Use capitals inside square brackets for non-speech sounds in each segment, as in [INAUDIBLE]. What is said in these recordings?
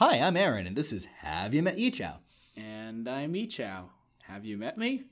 Hi, I'm Aaron, and this is Have You Met Yichao? And I'm Yichao. Have you met me?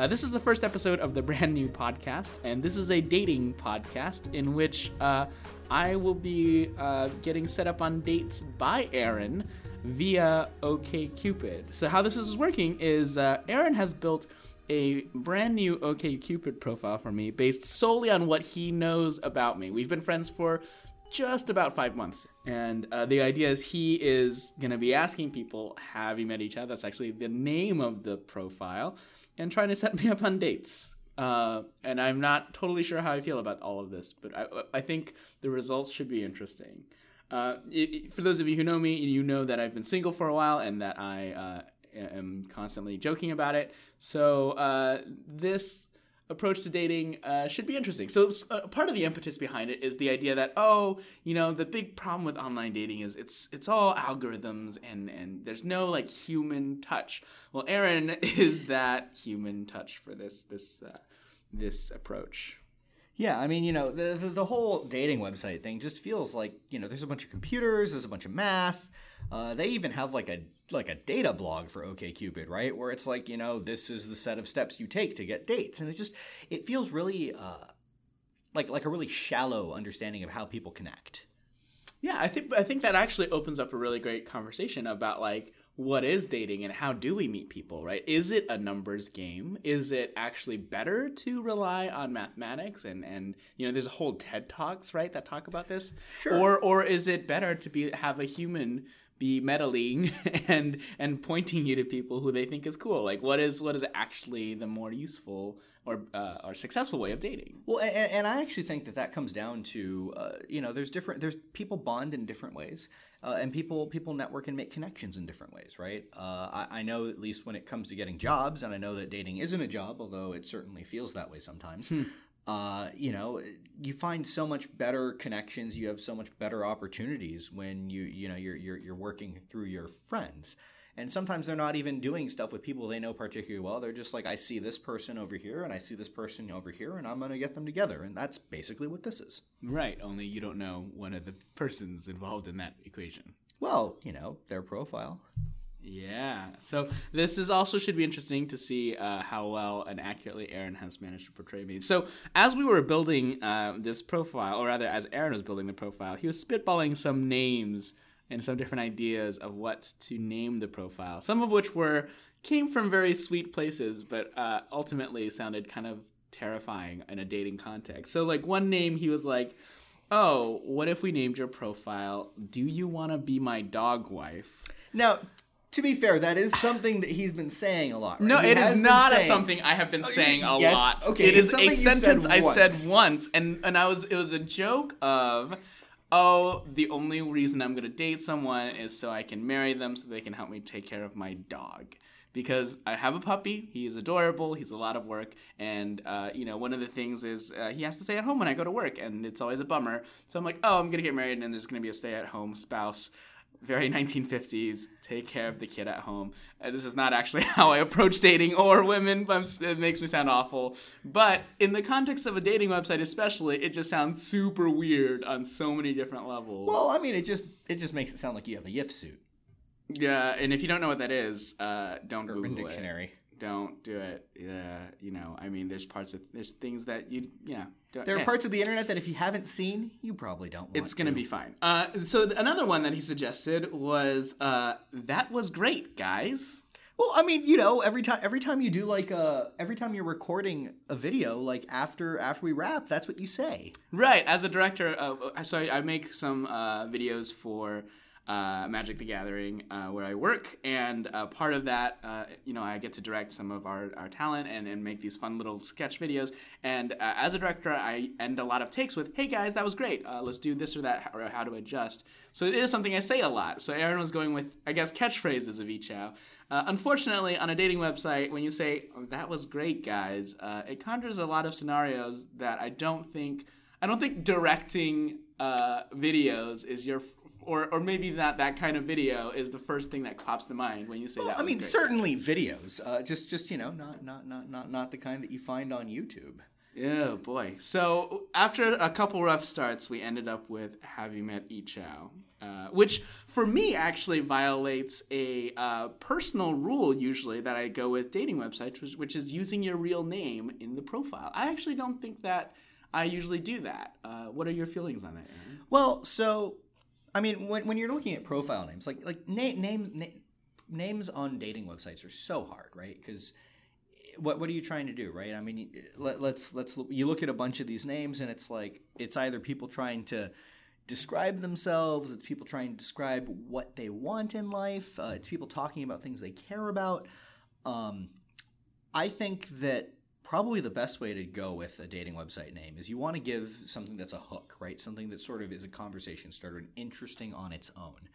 Uh, this is the first episode of the [LAUGHS] brand new podcast, and this is a dating podcast in which uh, I will be uh, getting set up on dates by Aaron via OKCupid. So, how this is working is uh, Aaron has built a brand new OKCupid profile for me based solely on what he knows about me. We've been friends for just about five months. And uh, the idea is he is going to be asking people, Have you met Yichao? That's actually the name of the profile and trying to set [LAUGHS] me up on dates. Uh, and I'm not totally sure how I feel about all of this, but I, I think the results should be interesting. Uh, it, for those of you who know me, you know that I've been single for a while and that I uh, am constantly joking about it. So uh, this approach to dating uh, should be interesting. So uh, part of the impetus behind it is the idea that oh, you know, the big problem with online dating is it's it's all algorithms and and there's no like human touch. Well, Aaron [LAUGHS] is that human touch for this this uh, this approach. Yeah, I mean, you know, the, the, the whole dating website thing just feels like you know, there's a bunch of computers, there's a bunch of math. Uh, they even have like a like a data blog for OKCupid, right? Where it's like, you know, this is the set of steps you take to get dates, and it just it feels really uh, like like a really shallow understanding of how people connect. Yeah, I think I think that actually opens up a really great conversation about like what is dating and how do we meet people, right? Is it a numbers game? Is it actually better to rely on mathematics and and you know there's a whole TED Talks, right, that talk about this? Sure. Or or is it better to be have a human be meddling [LAUGHS] and and pointing you to people who they think is cool. Like what is what is actually the more useful or uh, or successful way of dating? Well, and, and I actually think that that comes down to uh, you know there's different there's people bond in different ways, uh, and people people network and make connections in different ways, right? Uh, I, I know at least when it comes to getting jobs, and I know that dating isn't a job, although it certainly feels that way sometimes. Hmm. Uh, you know, you find so much better connections. You have so much better opportunities when you, you know, you're you're, you're working through your friends. And sometimes they're not even doing stuff with people they know particularly well. They're just like, I see this person over here, and I see this person over here, and I'm going to get them together. And that's basically what this is. Right. Only you don't know one of the persons involved in that equation. Well, you know, their profile. Yeah. So this is also should be interesting to see uh, how well and accurately Aaron has managed to portray me. So as we were building uh, this profile, or rather, as Aaron was building the profile, he was spitballing some names and some different ideas of what to name the profile. Some of which were came from very sweet places, but uh, ultimately sounded kind of terrifying in a dating context. So like one name, he was like. Oh, what if we named your profile? Do you want to be my dog wife? Now, to be fair, that is something that he's been saying a lot. Right? No, He it is not a saying- something I have been saying a yes, lot. okay, it's a something you said sentence I said once. once, and and I was it was a joke of, oh, the only reason I'm gonna date someone is so I can marry them, so they can help me take care of my dog. Because I have a puppy, he is adorable, he's a lot of work, and uh, you know one of the things is uh, he has to stay at home when I go to work, and it's always a bummer. So I'm like, oh, I'm gonna get married, and there's gonna be a stay-at-home spouse very [LAUGHS] 1950s take care of the kid at home uh, this is not actually [LAUGHS] how i approach dating or women but it makes me sound awful but in the context of a dating website especially it just sounds super weird on so many different levels Well, I mean, it just it just makes it sound like you have a YIF suit. yeah and if you don't know what that is uh, don't Urban google Dictionary. it don't do it yeah you know i mean there's parts of there's things that you yeah don't, There are eh. parts of the internet that if you haven't seen, you probably don't want It's gonna to. be fine. Uh, so th- another one that he suggested was uh, that was great, guys. Well, I mean, you know, every time every time you do like uh every time you're recording a video, like after after we wrap, that's what you say. Right. As a director, uh, so I, I make some uh, videos for uh, Magic the Gathering uh, where I work, and uh, part of that, uh, you know, I get to direct some of our, our talent and, and make these fun little sketch videos. And uh, as a director, I end a lot of takes with, "Hey guys, that was great. Uh, let's do this or that, or how to adjust." So it is something I say a lot. So Aaron was going with, I guess, catchphrases of each. Uh, unfortunately, on a dating website, when you say "Oh, "that was great, guys," it conjures a lot of scenarios that I don't think I don't think directing uh, videos is your or or maybe that that kind of video is the first thing that pops to mind when you say that. I mean, great. certainly videos. Uh, just just you know, not not not not not the kind that you find on YouTube. Oh boy. So after a couple rough starts, we ended up with Have You Met Yichao? Uh, which for me actually violates a uh, personal rule usually that I go with dating websites, which, which is using your real name in the profile. I actually don't think that I usually do that. Uh, what are your feelings on that, Aaron? Well, so I mean, when, when you're looking at profile names, like like name name na- names on dating websites are so hard, right? Because what what are you trying to do, right? I mean, let, let's let's you look at a bunch of these names, and it's like it's either people trying to describe themselves, it's people trying to describe what they want in life, uh, it's people talking about things they care about. Um, I think that probably the best way to go with a dating website name is you want to give something that's a hook, right? Something that sort of is a conversation starter and interesting on its own.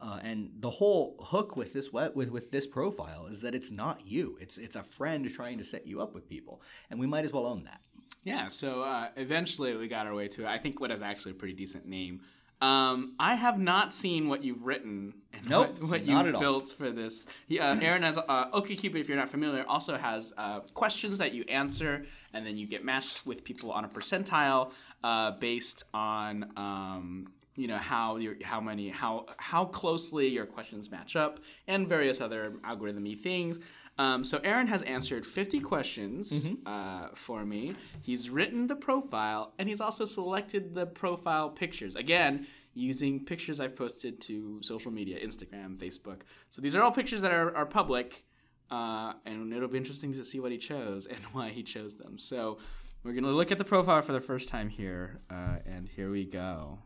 Uh, and the whole hook with this with with this profile is that it's not you. It's it's a friend trying to set you up with people, and we might as well own that. Yeah, so uh, eventually we got our way to. I think what is actually a pretty decent name. Um, I have not seen what you've written and Nope, what, what you at all. built for this. Uh, [CLEARS THROAT] Aaron has uh, OkCupid. If you're not familiar, also has uh, questions that you answer, and then you get matched with people on a percentile uh, based on um, you know how your how many how how closely your questions match up, and various other algorithmy things. Um, so Aaron has answered 50 questions Mm-hmm. uh, for me. He's written the profile, and he's also selected the profile pictures. Again, using pictures I've posted to social media, Instagram, Facebook. So these are all pictures that are, are public, uh, and it'll be interesting to see what he chose and [LAUGHS] why he chose them. So we're gonna look at the profile for the first time here, uh, and here we go.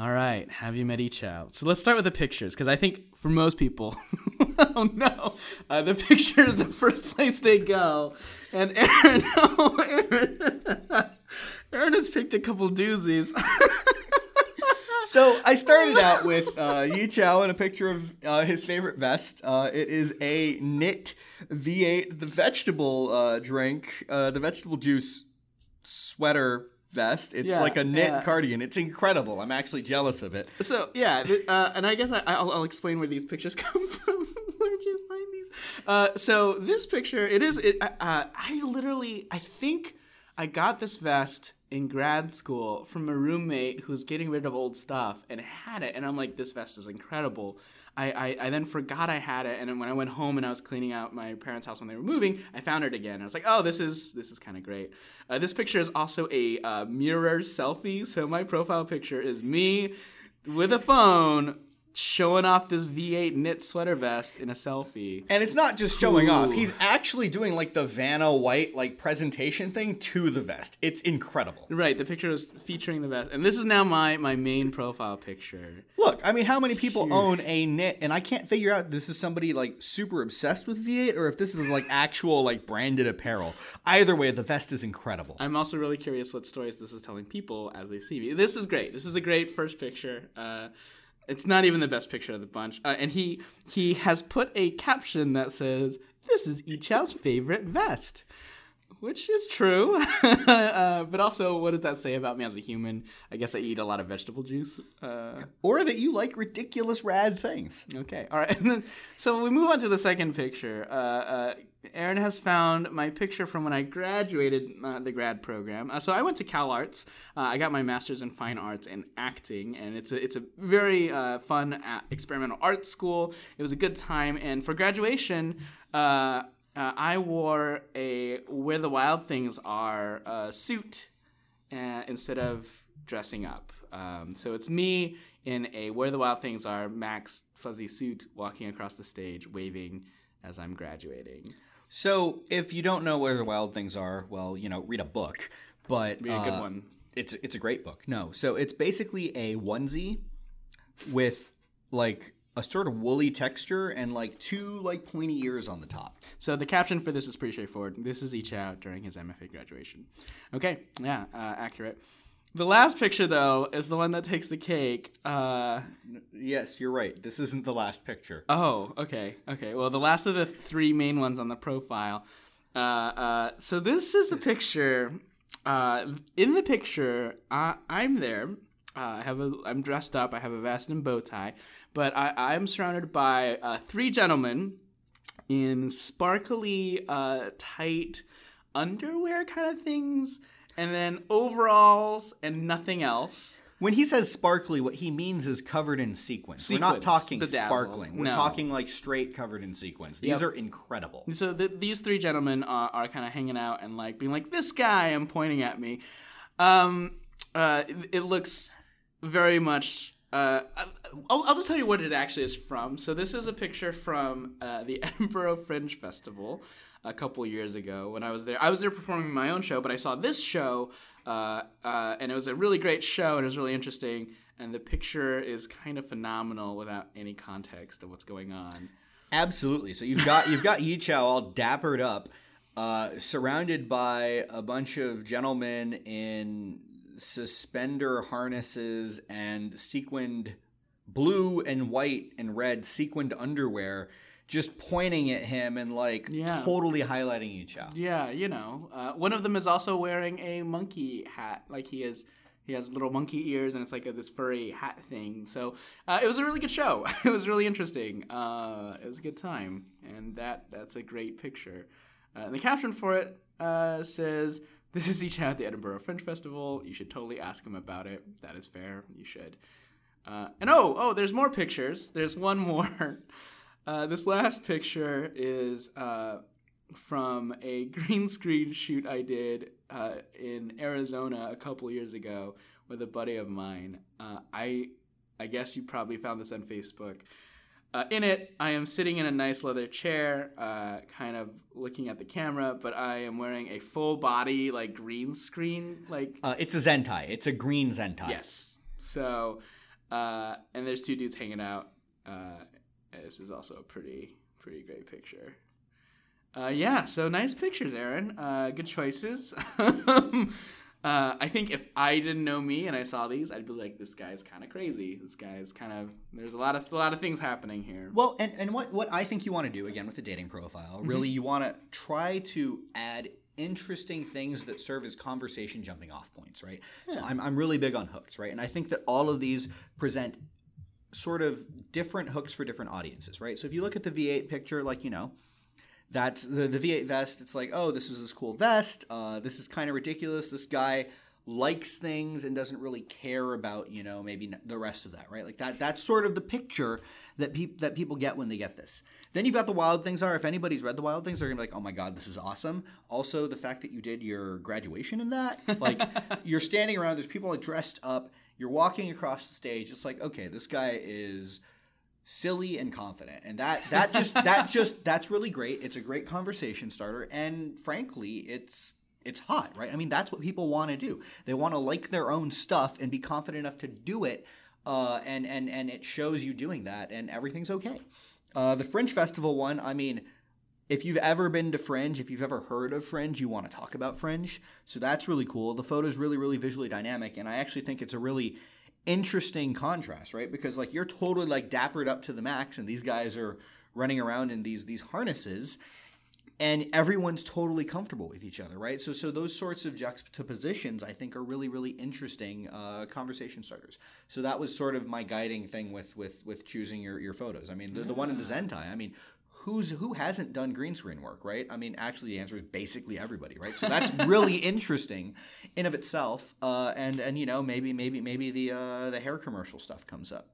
All right, have you met Yichao? So let's start with the pictures because I think for most people, [LAUGHS] oh no, uh, the picture is the first place they go. And Aaron, [LAUGHS] oh, Aaron, Aaron has picked a couple doozies. [LAUGHS] So I started out with uh, Yichao and a picture of uh, his favorite vest. Uh, it is a knit V8, the vegetable uh, drink, uh, the vegetable juice sweater vest. It's Yeah, like a knit yeah. cardigan. It's incredible. I'm actually jealous of it. So yeah, uh, and I guess I, I'll, I'll explain where these pictures [LAUGHS] come from. Where'd you find these? Uh, so this picture, it is. It, uh, I literally, I think I got this vest in grad school from a roommate who's getting rid of old stuff and had it, and I'm like, this vest is incredible. I, I, I then forgot I had it, and then when I went home and I was cleaning out my parents' house when they were moving, I found it again. I was like, oh, this is this is kind of great. Uh, this picture is also a uh, mirror selfie, so my profile picture is me with a phone showing off this V8 knit sweater vest in a selfie. And it's not just showing off. He's actually doing like the Vanna White like presentation thing to the vest. It's incredible. Right, the picture is featuring the vest, and this is now my my main profile picture. Look, I mean, how many people own a knit? And I can't figure out this is somebody like super obsessed with V8 or if this is like actual like branded apparel. Either way, the vest is incredible. I'm also really curious what stories this is telling people as they see me. This is great. This is a great first picture. Uh, it's not even the best picture of the bunch, uh, and he he has put a caption that says, "This is Yichao's favorite vest." Which is true, [LAUGHS] uh, but also, what does that say about me as a human? I guess I eat a lot of vegetable juice. Uh, Or that you like ridiculous rad things. Okay, all right. And [LAUGHS] then, so we move on to the second picture. Uh, uh, Aaron has found my picture from when I graduated uh, the grad program. Uh, so I went to CalArts. Uh, I got my master's in fine arts and acting, and it's a it's a very uh, fun uh, experimental art school. It was a good time, and for graduation. Uh, I wore a Where the Wild Things Are uh, suit uh, instead of dressing up. Um, so it's me in a Where the Wild Things Are Max fuzzy suit walking across the stage waving as I'm graduating. So, if you don't know where the wild things are, well, you know, read a book. But Read a good uh, one. It's it's a great book. No, so it's basically a onesie with like a sort of woolly texture and like two like pointy ears on the top. So the caption for this is pretty straightforward. This is out during his MFA graduation. Okay, yeah, uh, accurate. The last picture though is the one that takes the cake. Uh, Yes, you're right. This isn't the last picture. Oh, okay, okay. Well, the last of the three main ones on the profile. Uh, uh, so this is a picture uh, in the picture, uh, I'm there. Uh, I have a, I'm dressed up. I have a vest and bow tie, but I, I'm surrounded by uh, three gentlemen in sparkly, uh, tight underwear kind of things, and then overalls and nothing else. When he says sparkly, what he means is covered in sequins. We're not talking bedazzled. sparkling. We're No. talking like straight covered in sequins. These Yep. are incredible. So th- these three gentlemen are, are kind of hanging out and like being like, "This guy," and pointing at me. Um, uh, it, it looks very much. Uh, I'll, I'll just tell you what it actually is from. So this is a picture from uh, the [LAUGHS] Edinburgh Fringe Festival a couple years ago when I was there. I was there performing my own show, but I saw this show, uh, uh, and it was a really great show, and it was really interesting. And the picture is kind of phenomenal without any context of what's going on. Absolutely. So you've got you've got Yichao all dappered up, uh, surrounded by a bunch of gentlemen in suspender harnesses and sequined blue and white and red sequined underwear, just pointing at him and like Yeah. totally highlighting Yichao. Yeah, you know, uh, one of them is also wearing a monkey hat. Like he is, he has little monkey ears, and it's like a, this furry hat thing. So uh, it was a really good show. [LAUGHS] it was really interesting. Uh, it was a good time, and that that's a great picture. Uh, and the caption for it uh, says, "This is Yichao at the Edinburgh Fringe Festival. You should totally ask him about it. That is fair. You should." Uh, and oh, oh, there's more pictures. There's one more. [LAUGHS] Uh, this last picture is uh, from a [LAUGHS] green screen shoot I did uh, in Arizona a couple years ago with a buddy of mine. Uh, I I guess you probably found this on Facebook. Uh, in it, I am sitting in a nice leather chair, uh, kind of looking at the camera, but I am wearing a full body like green screen like Uh, it's a Zentai. It's a green Zentai. Yes. So, uh, and there's two dudes hanging out. Uh, this is also a pretty, pretty great picture. Uh, yeah. So nice pictures, Aaron. Uh, good choices. [LAUGHS] uh, I think if I didn't know me and I saw these, I'd be like, this guy's kind of crazy. This guy's kind of. There's a lot of a lot of things happening here. Well, and, and what, what I think you want to do, again, with the dating profile, really, Mm-hmm. you want to try to add interesting things that serve as conversation jumping off points, right? So I'm, I'm really big on hooks, right? And I think that all of these present sort of different hooks for different audiences, right? So if you look at the V8 picture, like, you know, that's the, the V8 vest. It's like, oh, this is this cool vest. Uh, this is kind of ridiculous. This guy likes things and doesn't really care about, you know, maybe the rest of that, right? Like that. That's sort of the picture that people that people get when they get this. Then you've got the wild things are. If anybody's read the wild things, they're gonna be like, oh my god, this is awesome. Also, the fact that you did your graduation in that, like, [LAUGHS] you're standing around. There's people like dressed up. You're walking across the stage. It's like, okay, this guy is silly and confident. And that that just that just that's really great. It's a great conversation starter. And frankly it's it's hot right? I mean that's what people want to do. They want to like their own stuff and be confident enough to do it uh, and and and it shows you doing that and everything's okay. Uh, the fringe festival one i mean if you've ever been to Fringe, if you've ever heard of Fringe, you want to talk about Fringe. So that's really cool. The photo's really, really visually dynamic, and I actually think it's a really interesting contrast, right? Because like you're totally like dappered up to the max, and these guys are running around in these these harnesses, and everyone's totally comfortable with each other, right? So so those sorts of juxtapositions, I think, are really, really interesting uh, conversation starters. So that was sort of my guiding thing with with with choosing your your photos. I mean, the, the one in the Zentai, I mean who's who hasn't done green screen work, right? I mean, actually, the answer is basically everybody, right? So that's [LAUGHS] really interesting in of itself. Uh, and and you know maybe maybe maybe the uh, the hair commercial stuff comes up.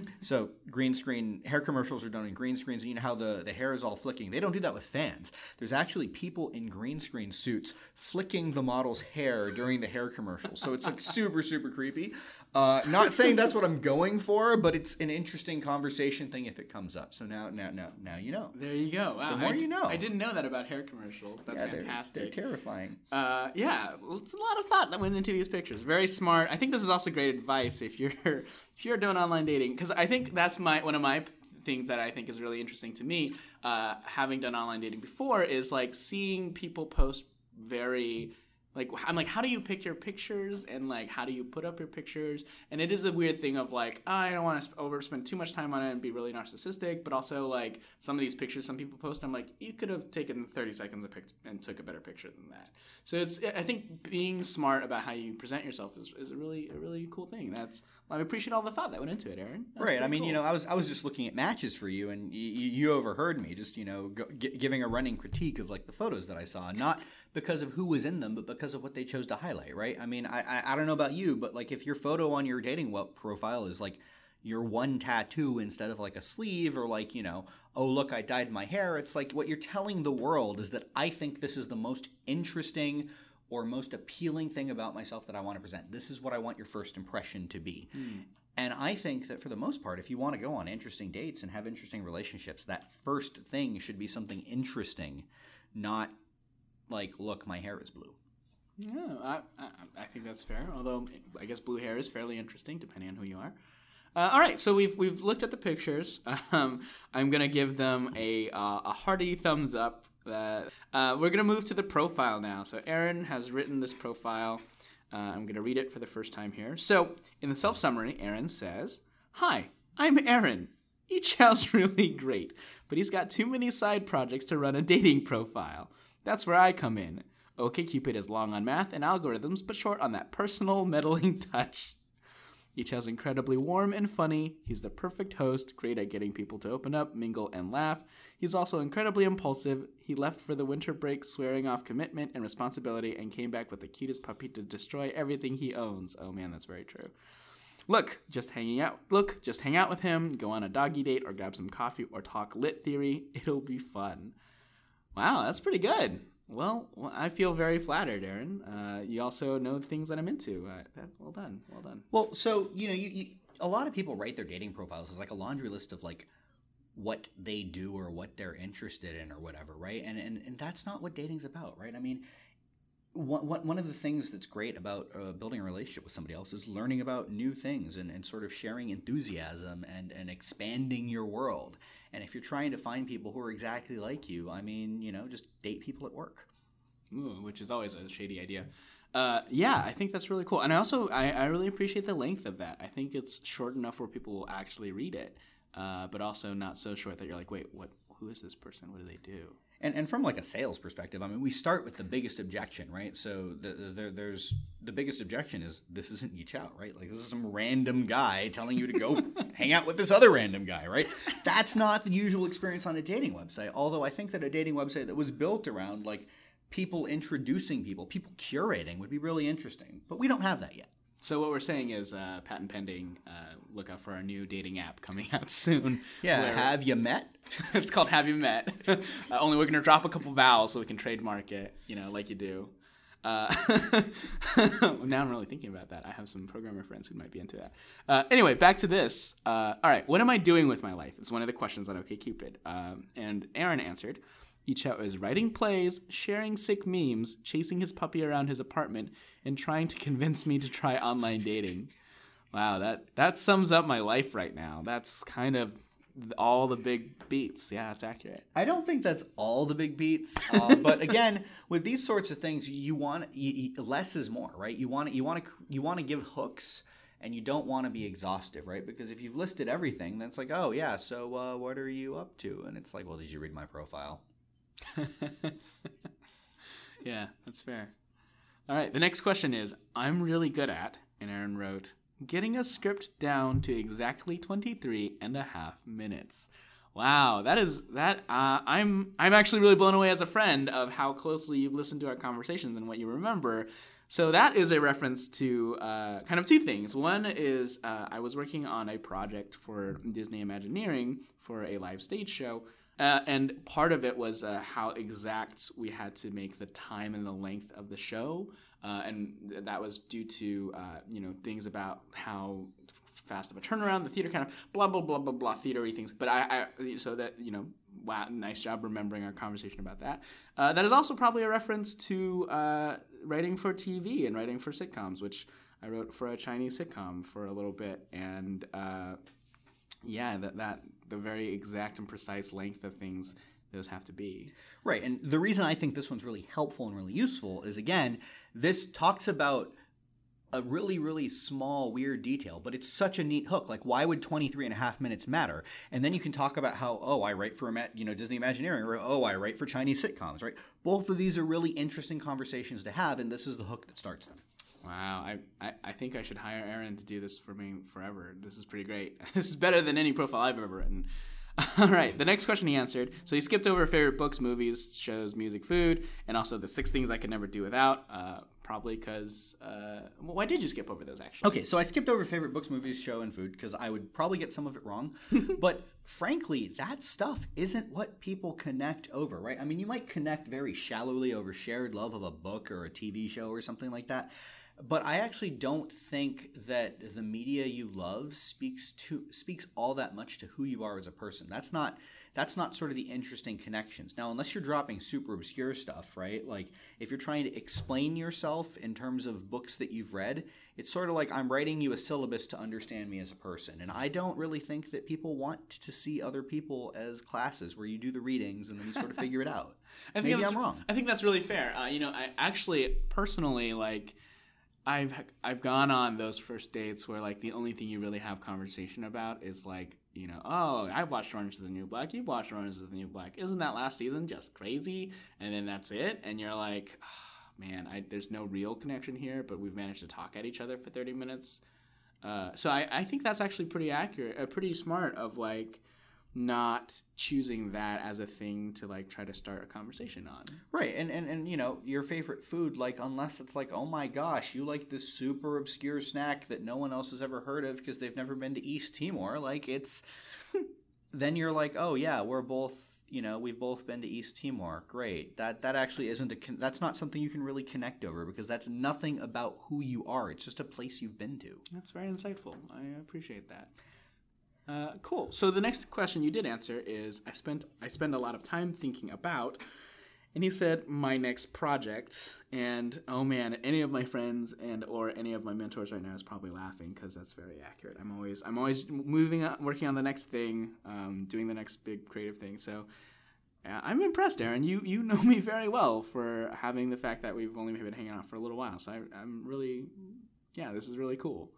[LAUGHS] so green screen hair commercials are done in green screens, and you know how the the hair is all flicking. They don't do that with fans. There's actually people in green screen suits flicking the model's hair during the hair commercial. So it's like super super creepy. Uh, not saying that's what I'm going for, but it's an interesting conversation thing if it comes up. So now now now now you know. There you go. Wow, The more I, you know. I didn't know that about hair commercials. That's Yeah, they're- fantastic. They're, terrifying. Uh, yeah, well, it's a lot of thought that went into these pictures. Very smart. I think this is also great advice if you're [LAUGHS] if you're doing online dating because I think that's my one of my things that I think is really interesting to me. Uh, having done online dating before is like seeing people post very like I'm like, how do you pick your pictures and like how do you put up your pictures? And it is a weird thing of like, oh, I don't want to overspend too much time on it and be really narcissistic, but also like some of these pictures some people post, I'm like, you could have taken 30 seconds and took a better picture than that. So it's I think being smart about how you present yourself is, is a really a really cool thing. That's I appreciate all the thought that went into it, Aaron. Right. I mean, cool. you know, I was I was just looking at matches for you, and you, you overheard me just you know go, g- giving a running critique of like the photos that I saw, not because of who was in them, but because of what they chose to highlight. Right. I mean, I I, I don't know about you, but like if your photo on your dating web profile is like your one tattoo instead of like a sleeve or like you know oh look i dyed my hair it's like what you're telling the world is that i think this is the most interesting or most appealing thing about myself that I want to present. This is what I want your first impression to be. Mm. And I think that for the most part, if you want to go on interesting dates and have interesting relationships, that first thing should be something interesting, not like, look, my hair is blue. Yeah, I, I, I think that's fair. Although I guess blue hair is fairly interesting depending on who you are. Uh, all right, so we've we've looked at the pictures. [LAUGHS] Um, I'm gonna give them a uh, a hearty thumbs up that. Uh, we're gonna move to the profile now. So Aaron has written this profile. Uh, I'm gonna read it for the first time here. So in the self summary, Aaron says, "Hi, I'm Aaron. Yichao's [LAUGHS] really great, but he's got too many side projects to run a dating profile. That's where I come in. OkCupid is long on math and algorithms, but short on that personal [LAUGHS] meddling touch." Yichao's incredibly warm and funny. He's the perfect host, great at getting people to open up, mingle, and laugh. He's also incredibly impulsive. He left for the winter break swearing off commitment and responsibility and came back with the cutest puppy to destroy everything he owns. Oh man, that's very true. Look, just hanging out. Look, just hang out with him, go on a doggy date or grab some coffee or talk lit theory. [LAUGHS] It'll be fun. Wow, that's pretty good. Well, I feel very flattered, Aaron. Uh, you also know things that I'm into. Uh, well done, well done. Well, so you know, you, you, a lot of people write their dating profiles as like a laundry list of like what they do or what they're interested in or whatever, right? And and, and that's not what dating's about, right? I mean, one, one of the things that's great about uh, building a relationship with somebody else is learning about new things and, and sort of sharing enthusiasm and, and expanding your world. And if you're trying to find people who are exactly like you, I mean, you know, just date people at work. Ooh, which is always a shady idea. Uh, yeah, I think that's really cool. And I also, I, I, really appreciate the length of that. I think it's short enough where people will actually read it, uh, but also not so short that you're like, wait, what? Who is this person? What do they do? And, and from like a sales perspective, I mean, we start with the biggest objection, right? So the, the, there's the biggest objection is this isn't Yichao, right? Like this is some random guy telling you to go [LAUGHS] hang out with this other random guy, right? That's not the usual experience on a dating website. Although I think that a dating website that was built around like people introducing people, people curating would be really interesting. But we don't have that yet. So what we're saying is, uh, patent pending. Uh, look out for our new dating app coming [LAUGHS] out soon. Yeah, where... have you met? [LAUGHS] it's called Have You Met? [LAUGHS] uh, only we're gonna drop a couple vowels so we can trademark it. You know, like you do. Uh, now I'm really thinking about that. I have some programmer friends who might be into that. Uh, anyway, back to this. Uh, all right, what am I doing with my life? It's one of the questions on OkCupid. Um, and Aaron answered. Yichao is writing plays, sharing sick memes, chasing his puppy around his apartment, and trying to convince me to try online dating. Wow, that that sums up my life right now. That's kind of all the big beats. Yeah, that's accurate. I don't think that's all the big beats, [LAUGHS] uh, but again, with these sorts of things, you want you, less is more, right? You want you want to you want to give hooks, and you don't want to be exhaustive, right? Because if you've listed everything, then it's like, oh yeah, so uh, what are you up to? And it's like, well, did you read my profile? [LAUGHS] yeah, that's fair. All right, the next question is I'm really good at, and Aaron wrote, getting a script down to exactly 23 and a half minutes. Wow, that is that. Uh, I'm I'm actually really blown away as a friend of how closely you've listened to our conversations and what you remember. So that is a reference to uh, kind of two things. One is uh, I was working on a project for Disney Imagineering for a live stage show uh, and part of it was uh, how exact we had to make the time and the length of the show. Uh, and that was due to uh, you know things about how fast of a turnaround the theater kind of blah blah blah blah blah theatery things. But I, I so that you know wow nice job remembering our conversation about that. Uh, that is also probably a reference to uh, writing for TV and writing for sitcoms, which I wrote for a Chinese sitcom for a little bit and yeah, that that the very exact and precise length of things those have to be. Right. And the reason I think this one's really helpful and really useful is again, this talks about a really, really small, weird detail, but it's such a neat hook. Like, why would 23 and a half minutes matter? And then you can talk about how, oh, I write for, you know, Disney Imagineering, or oh, I write for Chinese sitcoms, right? Both of these are really interesting conversations to have, and this is the hook that starts them. Wow, I, I, I think I should hire Aaron to do this for me forever. This is pretty great. [LAUGHS] This is better than any profile I've ever written. [LAUGHS] All right, the next question he answered. So he skipped over favorite books, movies, shows, music, food, and also the six things I could never do without. Uh, probably because. Uh, well, why did you skip over those actually? Okay, so I skipped over favorite books, movies, show, and food because I would probably get some of it wrong. [LAUGHS] but frankly, that stuff isn't what people connect over, right? I mean, you might connect very shallowly over shared love of a book or a TV show or something like that but I actually don't think that the media you love speaks to speaks all that much to who you are as a person. That's not that's not sort of the interesting connections. Now, unless you're dropping super obscure stuff, right? Like if you're trying to explain yourself in terms of books that you've read, it's sort of like I'm writing you a syllabus to understand me as a person. And I don't really think that people want to see other people as classes where you do the readings and then you sort of figure it out. [LAUGHS] I think Maybe I'm wrong. I think that's really fair. Uh, you know, I actually personally like I've I've gone on those first dates where like the only thing you really have conversation about is like you know oh I watched Orange is the New Black. You've watched Orange is the New Black. Isn't that last season just crazy? And then that's it. And you're like oh, man I, there's no real connection here but we've managed to talk at each other for 30 minutes. Uh, so I, I think that's actually pretty accurate uh, pretty smart of like not choosing that as a thing to like try to start a conversation on. Right. And and, and you know, your favorite food, like unless it's like, oh my gosh, you like this super obscure snack that no one else has ever heard of because they've never been to East Timor, like it's [LAUGHS] then you're like, oh yeah, we're both you know we've both been to East Timor. Great. That that actually isn't a con- that's not something you can really connect over because that's nothing about who you are. It's just a place you've been to. That's very insightful. I appreciate that. Uh, cool. So the next question you did answer is I spent I spend a lot of time thinking about, and he said my next project. And oh man, any of my friends and or any of my mentors right now is probably laughing because that's very accurate. I'm always I'm always moving on, working on the next thing, um, doing the next big creative thing. So. I'm impressed, Aaron. You you know me very well for having the fact that we've only been hanging out for a little while. So I, I'm really, yeah, this is really cool.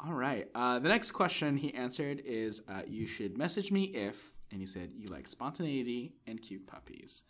All right. Uh, the next question he answered is uh, You should message me if, and he said, you like spontaneity and cute puppies.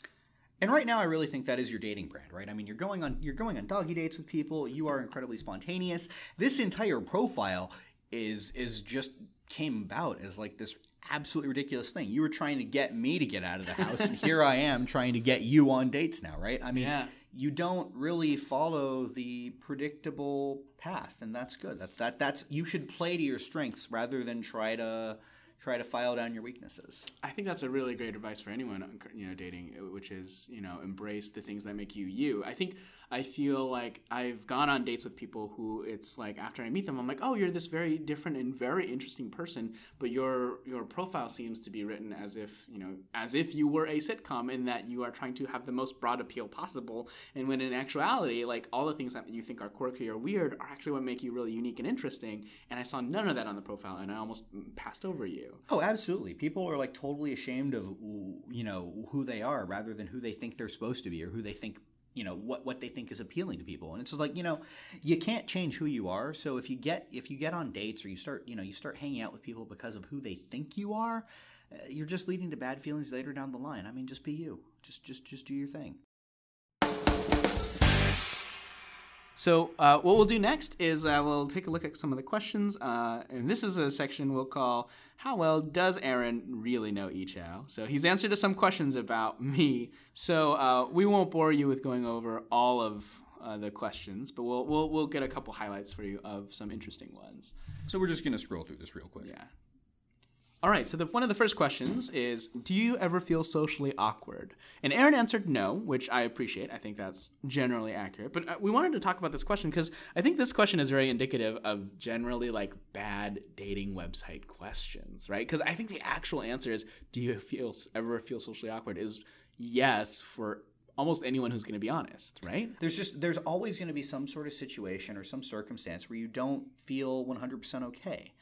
And right now, I really think that is your dating brand, right? I mean, you're going on you're going on doggy dates with people. You are incredibly spontaneous. This entire profile is is just came about as like this absolutely ridiculous thing. You were trying to get me to get out of the house, and here [LAUGHS] I am trying to get you on dates now, right? I mean, yeah you don't really follow the predictable path, and that's good. That that that's you should play to your strengths rather than try to try to file down your weaknesses. I think that's a really great advice for anyone you know dating, which is you know embrace the things that make you you. I think I feel like I've gone on dates with people who it's like after I meet them, I'm like, oh, you're this very different and very interesting person, but your your profile seems to be written as if you know as if you were a sitcom in that you are trying to have the most broad appeal possible, and when in actuality, like all the things that you think are quirky or weird are actually what make you really unique and interesting. And I saw none of that on the profile, and I almost passed over you. Oh, absolutely. People are like totally ashamed of you know who they are rather than who they think they're supposed to be or who they think you know what what they think is appealing to people. And it's just like you know you can't change who you are. So if you get if you get on dates or you start you know you start hanging out with people because of who they think you are uh, you're just leading to bad feelings later down the line. I mean just be you. Just just just do your thing So uh, what we'll do next is uh, we'll take a look at some of the questions, uh, and this is a section we'll call "How well does Aaron really know Yichao?" So he's answered to some questions about [LAUGHS] me. So uh, we won't bore you with going over all of uh, the questions, but we'll, we'll we'll get a couple highlights for you of some interesting ones. So we're just gonna scroll through this real quick. Yeah. All right, so the, one of the first questions is Do you ever feel socially awkward? And Aaron answered no, which I appreciate. I think that's generally accurate. But uh, we wanted to talk about this question because I think this question is very indicative of generally like bad dating website questions, right? Because I think the actual answer is Do you feel ever feel socially awkward? Is yes for almost anyone who's going to be honest, right? There's just there's always going to be some sort of situation or some circumstance where you don't feel 100% okay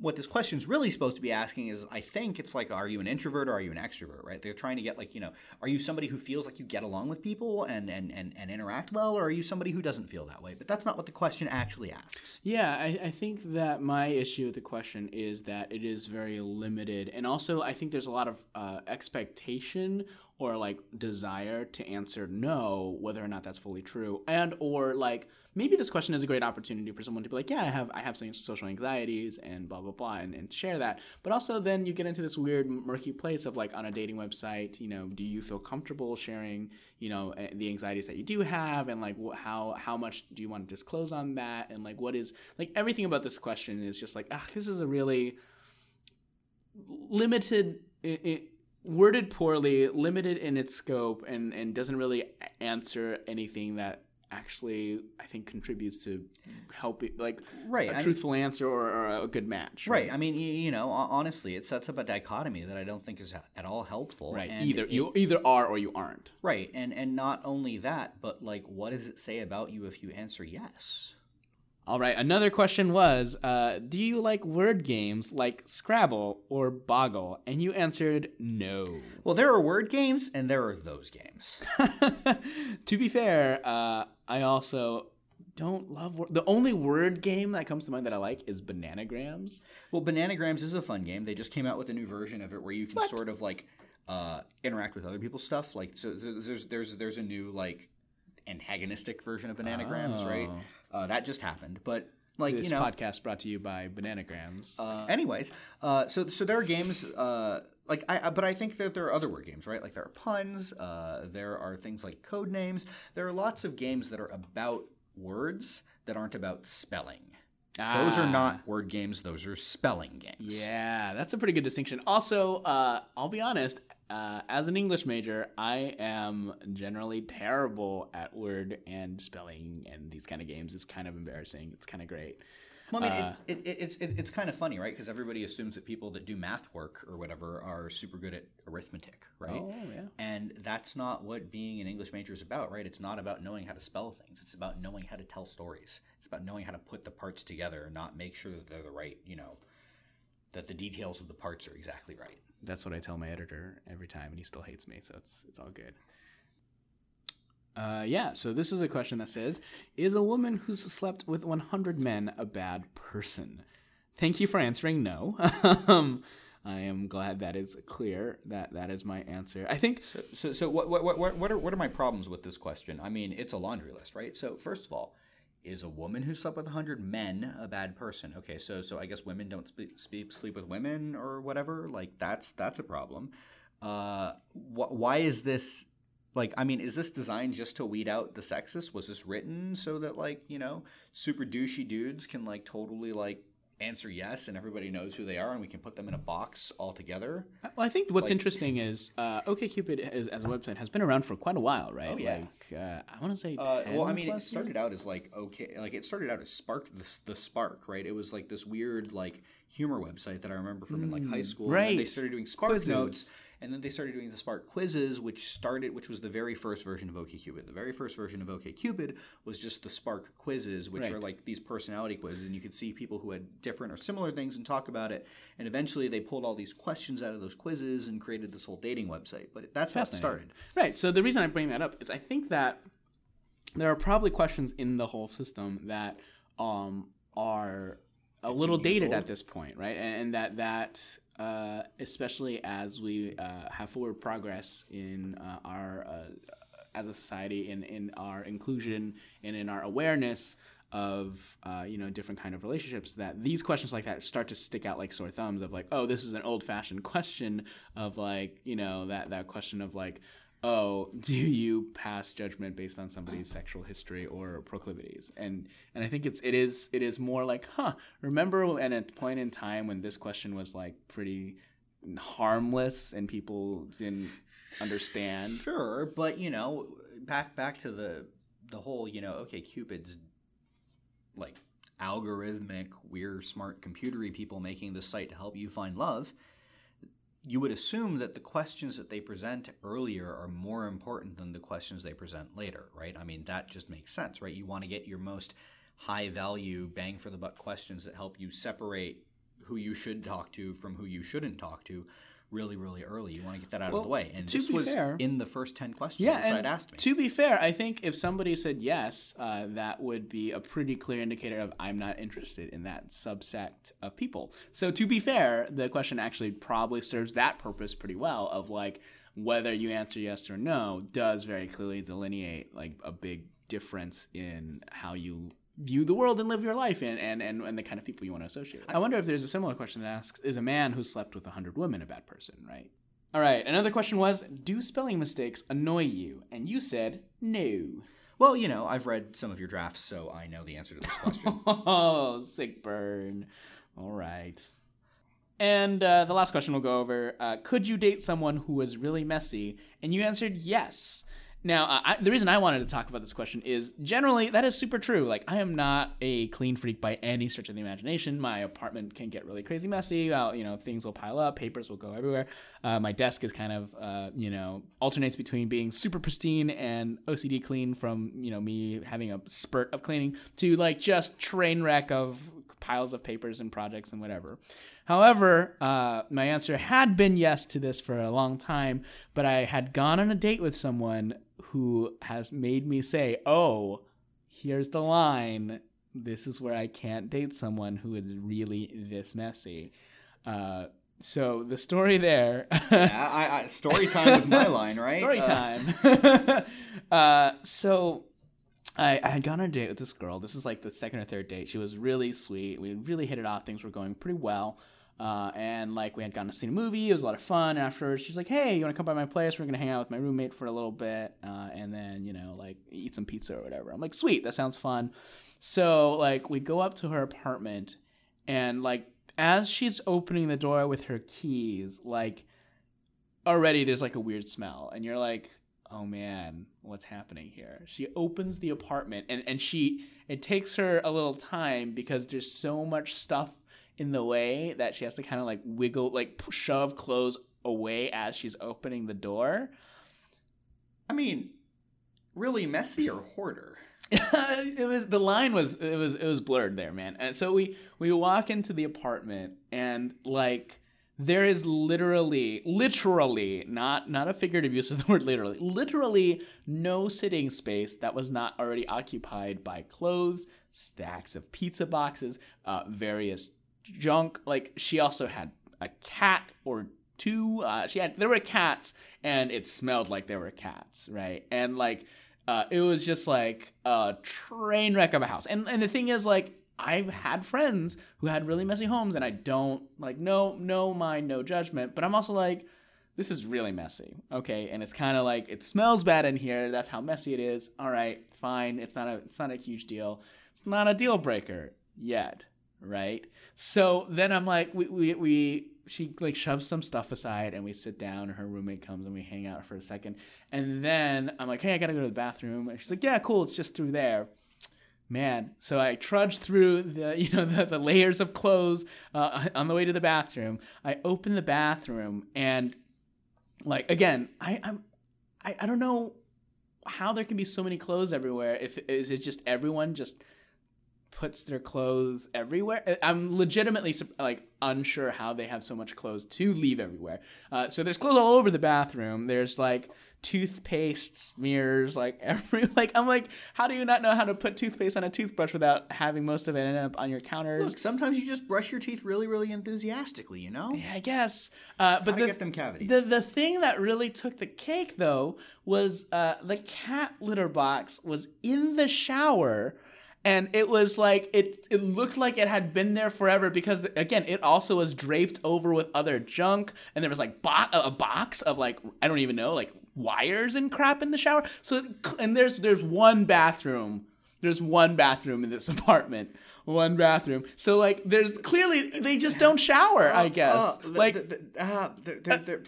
what this question's really supposed to be asking is I think it's like, are you an introvert or are you an extrovert, right? They're trying to get like, you know, are you somebody who feels like you get along with people and, and, and, and interact well, or are you somebody who doesn't feel that way? But that's not what the question actually asks. Yeah, I, I think that my issue with the question is that it is very limited. And also, I think there's a lot of uh, expectation or like desire to answer no whether or not that's fully true and or like maybe this question is a great opportunity for someone to be like yeah i have i have some social anxieties and blah blah blah and, and share that. But also then you get into this weird murky place of like on a dating website you know do you feel comfortable sharing you know the anxieties that you do have and like wh- how how much do you want to disclose on that and like what is like everything about this question is just like ah this is a really limited it, it worded poorly, limited in its scope, and and doesn't really answer anything that actually I think contributes to helping like Right, a I truthful answer or, or a good match. Right. I mean, you know, honestly, it sets up a dichotomy that I don't think is at all helpful. Right. And Either it- you either are or you aren't. Right, and and not only that, but like, what does it say about you if you answer yes? All right. Another question was, uh, do you like word games like Scrabble or Boggle? And you answered no. Well, there are word games, and there are those games. [LAUGHS] to be fair, uh, I also don't love wor- the only word game that comes to mind that I like is Bananagrams. Well, Bananagrams is a fun game. They just came out with a new version of it where you can sort of like uh, interact with other people's stuff. Like, so so there's there's there's a new like antagonistic version of Bananagrams, right? Uh, that just happened, but like This you know, podcast brought to you by Bananagrams. Uh, anyways, uh, so so there are games uh, like I, but I think that there are other word games, right? Like there are puns, uh, there are things like code names. There are lots of games that are about words that aren't about spelling. Those are Ah. not word games; those are spelling games. Yeah, that's a pretty good distinction. Also, uh, I'll be honest. Uh, as an English major, I am generally terrible at word and spelling and these kind of games. It's kind of embarrassing. It's kind of great. Well, I mean, Uh, it, it, it's it, it's kind of funny, right? Because everybody assumes that people that do math work or whatever are super good at arithmetic, right? Oh, yeah. And that's not what being an English major is about, right? It's not about knowing how to spell things. It's about knowing how to tell stories. It's about knowing how to put the parts together and not make sure that they're the right, you know, that the details of the parts are exactly right. That's what I tell my editor every time, and he still hates me, so it's it's all good. Uh, yeah, so this is a question that says, "Is a woman who's slept with 100 men a bad person?" Thank you for answering no. [LAUGHS] um, I am glad that is clear. That that is my answer. I think So, so, so what, what, what, what, are, what are my problems with this question? I mean, it's a laundry list, right? So, first of all, is a woman who slept with 100 men a bad person? Okay, so so I guess women don't sleep, sleep, with women or whatever. Like that's that's a problem. Uh, wh- why is this like? I mean, is this designed just to weed out the sexist? Was this written so that like you know super douchey dudes can like totally like answer yes and everybody knows who they are and we can put them in a box all together? well, I think what's interesting is uh, OkCupid is, as a website has been around for quite a while, right? Oh, yeah. Like uh, I want to say. Uh, 10 well, I mean, it started out as like okay, like it started out as Spark, the, the Spark, right? It was like this weird like humor website that I remember from in like high school. and then they Mm, started doing Spark Quizzes. notes, and then they started doing the Spark quizzes, which started, which was the very first version of OkCupid. The very first version of OkCupid was just the Spark quizzes, which are like these personality quizzes, and you could see people who had different or similar things and talk about it. And eventually, they pulled all these questions out of those quizzes and created this whole dating website. But that's how it started. Right. So the reason I bring that up is I think that there are probably questions in the whole system that um, are a little dated old. at this point, right? And, and that that uh, especially as we uh, have forward progress in uh, our uh, as a society in in our inclusion and in our awareness of uh, you know different kind of relationships that these questions like that start to stick out like sore thumbs of like oh this is an old fashioned [LAUGHS] question of like you know that that question of like oh [LAUGHS] do you pass judgment based on somebody's sexual history or proclivities and and i think it's it is it is more like huh remember and at a point in time when this question was like pretty harmless and people didn't understand Sure, but you know, back back to the the whole, you know, OkCupid's like algorithmic, we're smart computery people making this site to help you find love. You would assume that the questions that they present earlier are more important than the questions they present later, right? I mean, that just makes sense, right? You want to get your most high value bang for the buck questions that help you separate who you should talk to from who you shouldn't talk to really, really early. You want to get that out Well, of the way. And this was fair- in the first 10 questions Yeah, site and asked me. to be fair, I think if somebody said yes, uh, that would be a pretty clear indicator of I'm not interested in that subsect of people. So to be fair, the question actually probably serves that purpose pretty well. Of like whether you answer yes or no does very clearly delineate like a big difference in how you view the world and live your life in and, and, and the kind of people you want to associate with. I wonder if there's a similar question that asks, is a man who slept with 100 women a bad person, right? All right, another question was, do spelling mistakes annoy you? And you said no. well, you know, I've read some of your drafts, so I know the answer to this question. [LAUGHS] Oh, sick burn. All right. And uh, the last question we'll go over uh, Could you date someone who was really messy? And you answered yes. Now, uh, I, the reason I wanted to talk about this question is generally that is super true. Like, I am not a clean freak by any stretch of the imagination. My apartment can get really crazy messy. Uh, you know, things will pile up, papers will go everywhere. Uh, my desk is kind of, uh, you know, alternates between being super pristine and OCD clean from, you know, me having a spurt of cleaning to like just train wreck of piles of papers and projects and whatever. However, uh, my answer had been yes to this for a long time, but I had gone on a date with someone who has made me say, oh, here's the line. This is where I can't date someone who is really this messy. Uh, so the story there. Yeah, I, I, story time was my line, [LAUGHS] right? Story Uh, time. [LAUGHS] uh, so I, I had gone on a date with this girl. This was like the second or third date. She was really sweet. We really hit it off. Things were going pretty well. Uh, and like we had gone to see a movie. It was a lot of fun. Afterwards, she's like, "Hey, you want to come by my place? We're gonna hang out with my roommate for a little bit, uh, and then you know, like eat some pizza or whatever." I'm like, "Sweet, that sounds fun." So like we go up to her apartment, and like as she's opening the door with her keys, like already there's like a weird smell and you're like oh man what's happening here she opens the apartment and and she it takes her a little time because there's so much stuff in the way that she has to kind of like wiggle like shove clothes away as she's opening the door I mean, really messy or hoarder? [LAUGHS] it was the line was it was it was blurred there man and so we we walk into the apartment and like there is literally literally not not a figurative use of the word literally literally no sitting space that was not already occupied by clothes stacks of pizza boxes uh, various junk like she also had a cat or two uh, she had there were cats and it smelled like there were cats right and like uh, it was just like a train wreck of a house. And and the thing is, like, I've had friends who had really messy homes, and I don't like no no mind, no judgment. But I'm also like, this is really messy, okay? And it's kind of like it smells bad in here. That's how messy it is. All right, fine. It's not a it's not a huge deal. It's not a deal breaker yet, right? So then I'm like, we we we she like shoves some stuff aside and we sit down her roommate comes and we hang out for a second. And then i'm like hey i gotta go to the bathroom. And she's like yeah cool it's just through there. Man so i trudge through the [LAUGHS] you know the, the layers of clothes uh, on the way to the bathroom. I open the bathroom and like again i i'm i, I don't know how there can be so many clothes everywhere if is it just everyone just puts their clothes everywhere. I'm legitimately like unsure how they have so much clothes to leave everywhere. Uh, so there's clothes all over the bathroom. There's like toothpaste smears, like [LAUGHS] every like I'm like, how do you not know how to put toothpaste on a toothbrush without having most of it end up on your counters? Look, sometimes you just brush your teeth really, really enthusiastically, you know? Yeah, I guess. Uh, but Gotta the, get them cavities. The the thing that really took the cake though was uh, the cat litter box was in the shower. And it was like it. It looked like it had been there forever because again, it also was draped over with other junk, and there was like bo- a box of like I don't even know like wires and crap in the shower. So and there's there's one bathroom. There's one bathroom in this [LAUGHS] apartment. One bathroom. So like there's clearly they just don't shower. I guess Uh, the- like the, uh,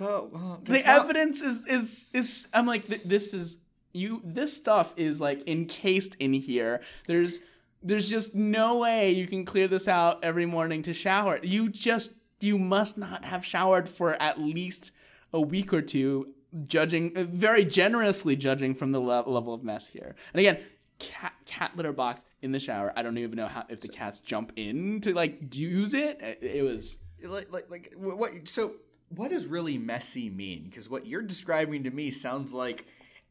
oh, oh, the that's not- evidence is is is i'm like th- this is you this stuff is like encased in here there's there's just no way you can clear this out every morning to shower you just you must not have showered for at least a week or two judging uh, very generously judging from the le- level of mess here and again cat cat litter box in the shower. I don't even know how if the cats jump in to like use it. It, it was like like like what so what does really messy mean because what you're describing to me sounds like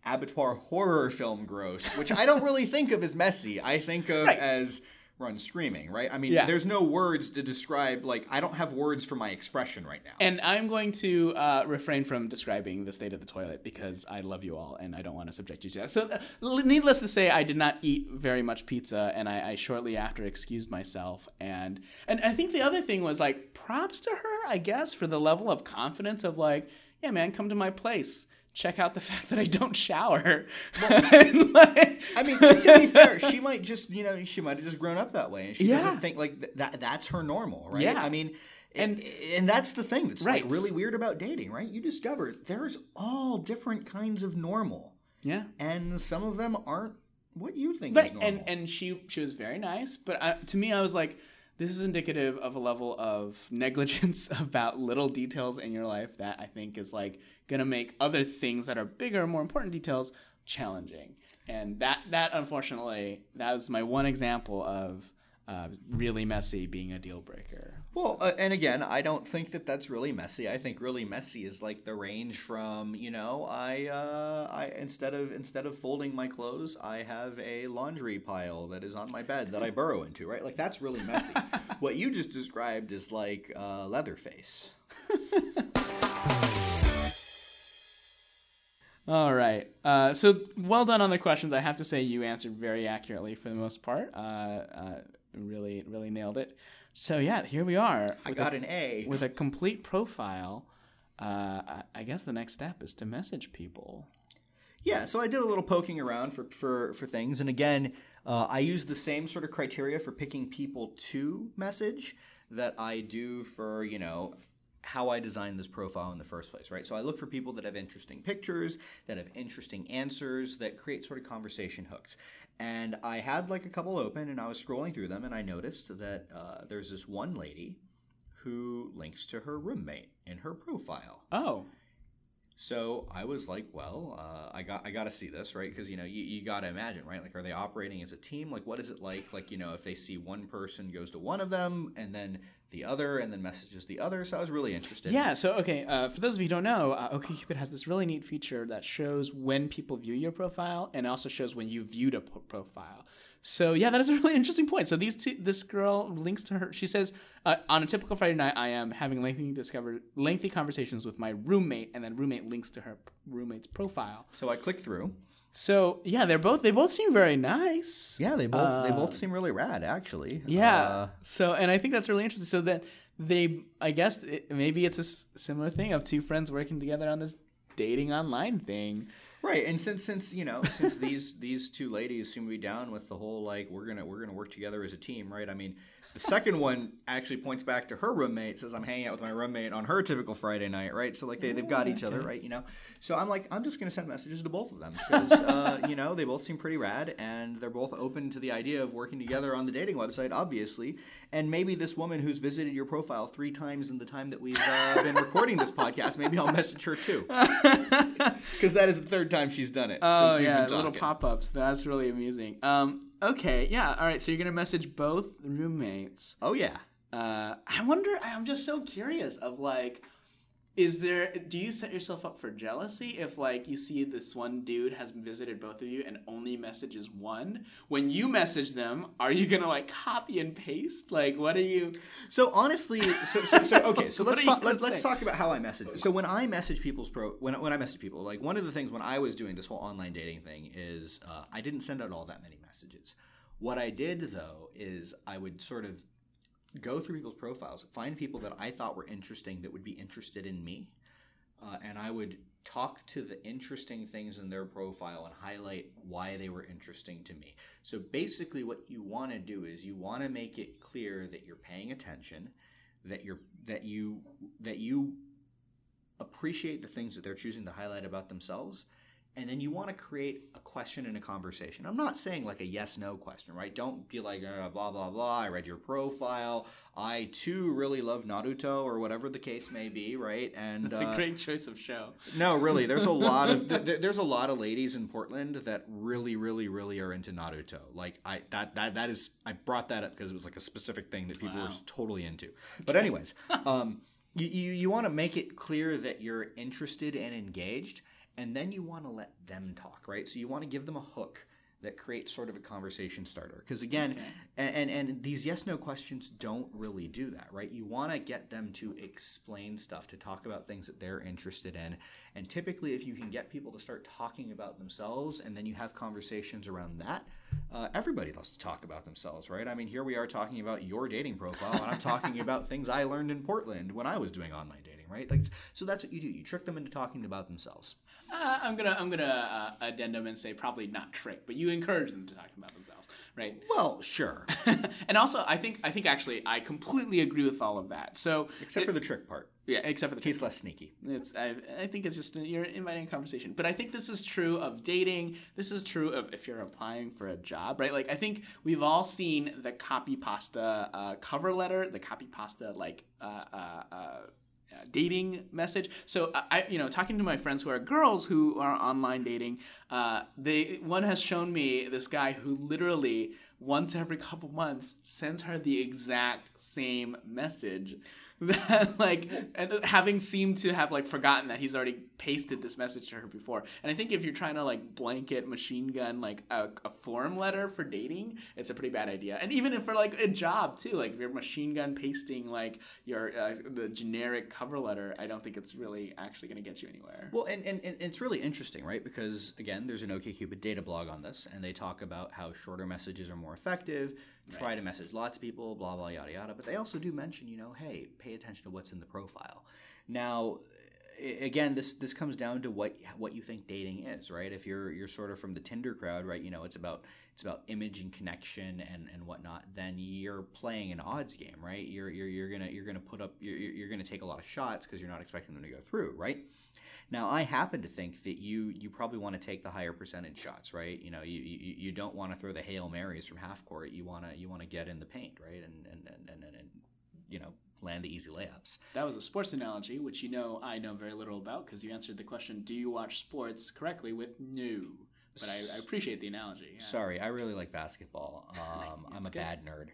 abattoir horror film gross which i don't really think of as messy i think of Right. as run screaming right i mean Yeah. there's no words to describe like i don't have words for my expression right now And I'm going to uh, refrain from describing the state of the toilet because I love you all and I don't want to subject you to that. So, uh, needless to say, I did not eat very much pizza, and I, I shortly after excused myself. And and I think the other thing was like props to her, I guess, for the level of confidence of like, yeah, man, come to my place. Check out the [LAUGHS] fact that I don't shower. And, [LAUGHS] like- I mean, to, to be fair, she [LAUGHS] might just, you know, she might have just grown up that way, and she Yeah. doesn't think like th- that. That's her normal, right? Yeah. I mean, And- and that's the thing that's Right. like really weird about dating, right? You discover there's all different kinds of normal, yeah. and some of them aren't what you think right is normal. and and she she was very nice but I, to me i was like this is indicative of a level of negligence [LAUGHS] about little details in your life that i think is like gonna make other things that are bigger more important details challenging. And that that unfortunately that was my one example of uh, really messy being a deal breaker Well, uh, and again, I don't think that that's really messy. I think really messy is like the range from you know, I uh, I instead of instead of folding my clothes, I have a laundry pile that is on my bed that I burrow into. Right, like that's really messy. [LAUGHS] what you just described is like uh, Leatherface. [LAUGHS] All right. Uh, so well done on the questions. I have to say you answered very accurately for the most part. Uh, uh, really, really nailed it. So yeah, here we are. I got a, an A. with a complete profile. Uh, I- I guess the next step is to message people. Yeah, so I did a little poking around for for, for things, and again, uh, I use the same sort of criteria for picking people to message that I do for you know how I designed this profile in the first place, right? So I look for people that have interesting pictures, that have interesting answers, that create sort of conversation hooks. And I had like a couple open, and I was scrolling through them, and I noticed that uh, there's this one lady who links to her roommate in her profile. Oh, So I was like, well, uh, I got I got to see this, right? Because you know, you, you got to imagine, right? Like, are they operating as a team? Like, what is it like? Like, you know, if they see one person goes to one of them, and then the other, and then messages the other. So I was really interested. yeah. So okay, uh, for those of you who don't know, uh, OkCupid has this really neat feature that shows when people view your profile, and also shows when you viewed a profile. So yeah, that is a really interesting point. So these two, this girl links to her. She says, uh, on a typical Friday night, I am having lengthy discover lengthy conversations with my roommate, and then roommate links to her p- roommate's profile. So I click through. So yeah, they're both they both seem very nice. Yeah, they both they both seem really rad, actually. Yeah. Uh, so, and I think that's really interesting. So that they, I guess it, maybe it's a similar thing of two friends working together on this dating online thing. Right, and since since you know since these [LAUGHS] these two ladies seem to be down with the whole like we're gonna we're gonna work together as a team, right? I mean, the second one actually points back to her roommate, says I'm hanging out with my roommate on her typical Friday night, right? So like they they've got each other, right? You know, so I'm like I'm just gonna send messages to both of them because uh, [LAUGHS] you know they both seem pretty rad and they're both open to the idea of working together on the dating website, obviously. And maybe this woman who's visited your profile three times in the time that we've uh, been recording this podcast, maybe I'll message her too. [LAUGHS] Because that is the third time she's done it. Oh yeah, little pop-ups. That's really amusing. Um, okay, yeah, all right. So you're gonna message both roommates. Oh yeah. Uh, I wonder. I'm just so curious of like, is there? Do you set yourself up for jealousy if like you see this one dude has visited both of you and only messages one? When you message them, are you gonna like copy and paste? Like, what are you? So honestly, so, so, so [LAUGHS] okay. So let's talk, let's, let's talk about how I message. So when I message people's pro, when when I message people, like one of the things when I was doing this whole online dating thing is uh, I didn't send out all that many messages. What I did though is I would sort of go through people's profiles, find people that I thought were interesting that would be interested in me, uh, and I would talk to the interesting things in their profile and highlight why they were interesting to me. So basically, what you want to do is you want to make it clear that you're paying attention, that you're that you that you appreciate the things that they're choosing to highlight about themselves, and then you want to create a question and a conversation. I'm not saying like a yes no question, right? Don't be like uh, blah blah blah. I read your profile. I too really love Naruto or whatever the case may be, right? And That's uh, a great choice of show. no, really, there's a lot of [LAUGHS] th- th- there's a lot of ladies in Portland that really, really, really are into Naruto. Like I that that that is I brought that up because it was like a specific thing that people were totally into. But anyways, [LAUGHS] um, you you, you want to make it clear that you're interested and engaged, and then you want to let them talk, right? So you want to give them a hook that creates sort of a conversation starter. Because again, and, and and these yes no questions don't really do that, right? You want to get them to explain stuff, to talk about things that they're interested in, and typically, if you can get people to start talking about themselves, and then you have conversations around that, uh, everybody loves to talk about themselves, right? I mean, here we are talking about your dating profile, and I'm talking [LAUGHS] about things I learned in Portland when I was doing online dating, right? Like, so that's what you do. You trick them into talking about themselves. Uh, I'm gonna I'm gonna uh, addendum and say probably not trick, but you encourage them to talk about themselves, right? Well, sure, [LAUGHS] and also, I think I think actually I completely agree with all of that. So except for the trick part. yeah, except for the He's less sneaky. It's I, I think it's just you're inviting a conversation. But I think this is true of dating. This is true of if you're applying for a job, right? Like I think we've all seen the copy pasta uh, cover letter, the copy pasta like uh, uh, uh, dating message. So I- I, you know, talking to my friends who are girls who are online dating, uh, they one has shown me this guy who literally once every couple months sends her the exact same message [LAUGHS] that like and having seemed to have like forgotten that he's already pasted this message to her before and i think if you're trying to like blanket machine gun like a, a form letter for dating it's a pretty bad idea and even if for like a job too like if you're machine gun pasting like your uh, the generic cover letter i don't think it's really actually going to get you anywhere Well, and, and, and it's really interesting, right? Because again, there's an OkCupid data blog on this, and they talk about how shorter messages are more effective. Try to message lots of people, blah blah yada yada. But they also do mention, you know, hey, pay attention to what's in the profile. Now, again, this this comes down to what what you think dating is, right? If you're you're sort of from the Tinder crowd, right? You know, it's about it's about image and connection and, and whatnot. Then you're playing an odds game, right? You're you're, you're gonna you're gonna put up you're, you're gonna take a lot of shots because you're not expecting them to go through, right? Now, I happen to think that you you probably want to take the higher percentage shots, right? You know, you, you, you don't want to throw the hail marys from half court. You want to you want to get in the paint, right? And, and, and, and, and you know land the easy layups. that was a sports analogy which you know i know very little about because you answered the question do you watch sports correctly with no but i, I appreciate the analogy yeah. Sorry, I really like basketball. [LAUGHS] Um, I'm a good. bad nerd.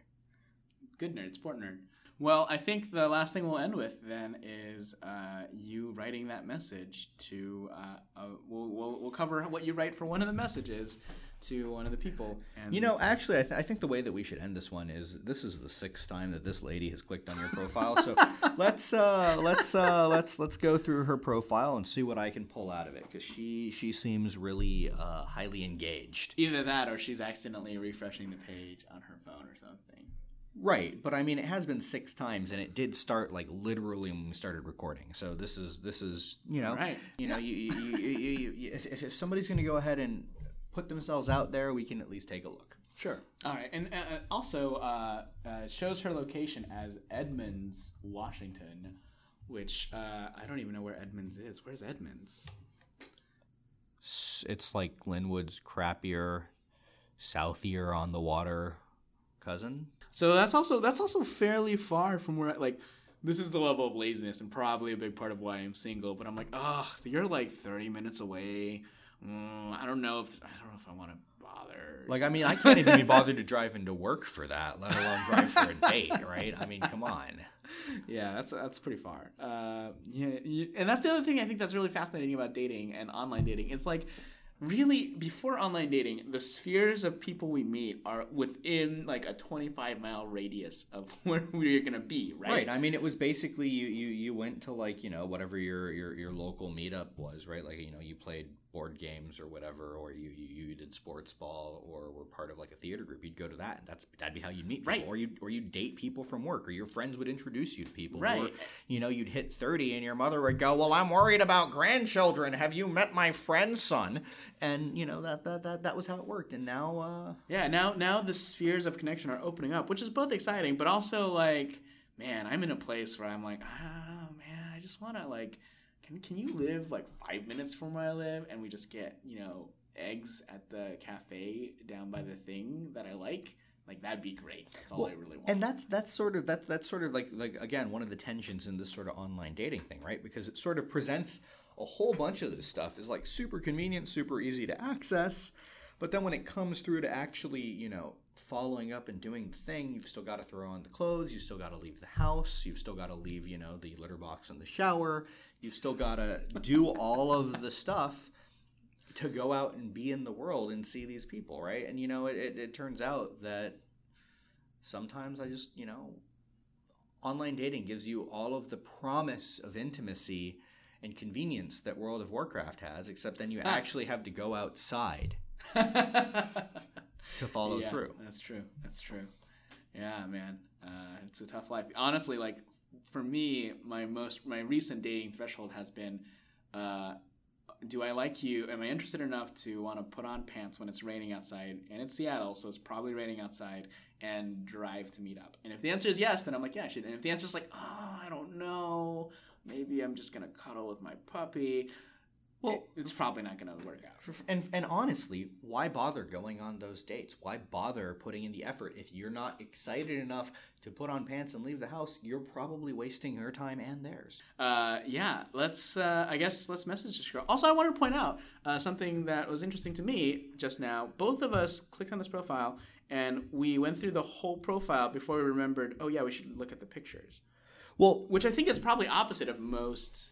Good nerd, sport nerd. Well, I think the last thing we'll end with then is uh, you writing that message to. Uh, uh, we'll, we'll, we'll cover what you write for one of the messages to one of the people. And You know, actually, I, th- I think the way that we should end this one is this is the sixth time that this lady has clicked on your profile. So [LAUGHS] let's uh, let's uh, let's let's go through her profile and see what I can pull out of it because she she seems really uh, highly engaged. either that or she's accidentally refreshing the page on her phone or something. Right, but I mean, it has been six times, and it did start like literally when we started recording. So this is this is you know Right. you know you, you, you, you, you, you if, if if somebody's going to go ahead and put themselves out there, we can at least take a look. Sure. All right, and uh, also uh, uh, shows her location as Edmonds, Washington, which uh, I don't even know where Edmonds is. Where's Edmonds? It's like Lynnwood's crappier, southier on the water cousin. So that's also that's also fairly far from where like this is the level of laziness and probably a big part of why I'm single. But I'm like, oh, you're like 30 minutes away. Mm, I don't know if I don't know if I want to bother. Like, I mean, I can't even be [LAUGHS] bothered to drive into work for that, let alone drive for a date, right? I mean, come on. yeah, that's that's pretty far. Uh, yeah, you, and that's the other thing I think that's really fascinating about dating and online dating. It's like really before online dating, the spheres of people we meet are within like a 25 mile radius of [LAUGHS] where we're gonna be, right? Right. I mean, it was basically you, you, you went to like you know whatever your, your your local meetup was, right? Like you know you played board games or whatever, or you, you, you did sports ball, or were part of like a theater group. You'd go to that, and that's that'd be how you'd meet people, Right. or you or you date people from work, or your friends would introduce you to people, or Right. you know you'd hit thirty, and your mother would go, "Well, I'm worried about grandchildren. Have you met my friend's son?" And you know that that that, that was how it worked. And now. uh Yeah, now now the spheres of connection are opening up, which is both exciting, but also like, man, I'm in a place where I'm like, oh man, I just want to like can can you live like five minutes from where I live and we just get you know eggs at the cafe down by the thing that I like? Like that'd be great. That's all I really want. And that's that's sort of that's that's sort of like like again one of the tensions in this sort of online dating thing, right? Because it sort of presents a whole bunch of this stuff is like super convenient, super easy to access, but then when it comes through to actually, you know, following up and doing the thing, you've still got to throw on the clothes, you still got to leave the house, you've still got to leave, you know, the litter box in the shower, you've still got to do all of the stuff to go out and be in the world and see these people, right? And you know, it, it, it turns out that sometimes I just, you know, online dating gives you all of the promise of intimacy and convenience that World of Warcraft has, except then you actually have to go outside [LAUGHS] to follow yeah, through. That's true. That's true. Yeah, man. Uh, it's a tough life. Honestly, like for me, my most my recent dating threshold has been, uh, do I like you? Am I interested enough to want to put on pants when it's raining outside? And it's Seattle, so it's probably raining outside, and drive to meet up. And if the answer is yes, then I'm like, yeah, I should. And if the answer is like, oh, I don't know, maybe I'm just gonna cuddle with my puppy. Well, it's probably not going to work out. And and honestly, why bother going on those dates? Why bother putting in the effort if you're not excited enough to put on pants and leave the house? You're probably wasting her time and theirs. Uh, yeah, let's. Uh, I guess let's message this girl. Also, I wanted to point out uh, something that was interesting to me just now. Both of us clicked on this profile and we went through the whole profile before we remembered. Oh yeah, we should look at the pictures. Well, which I think is probably opposite of most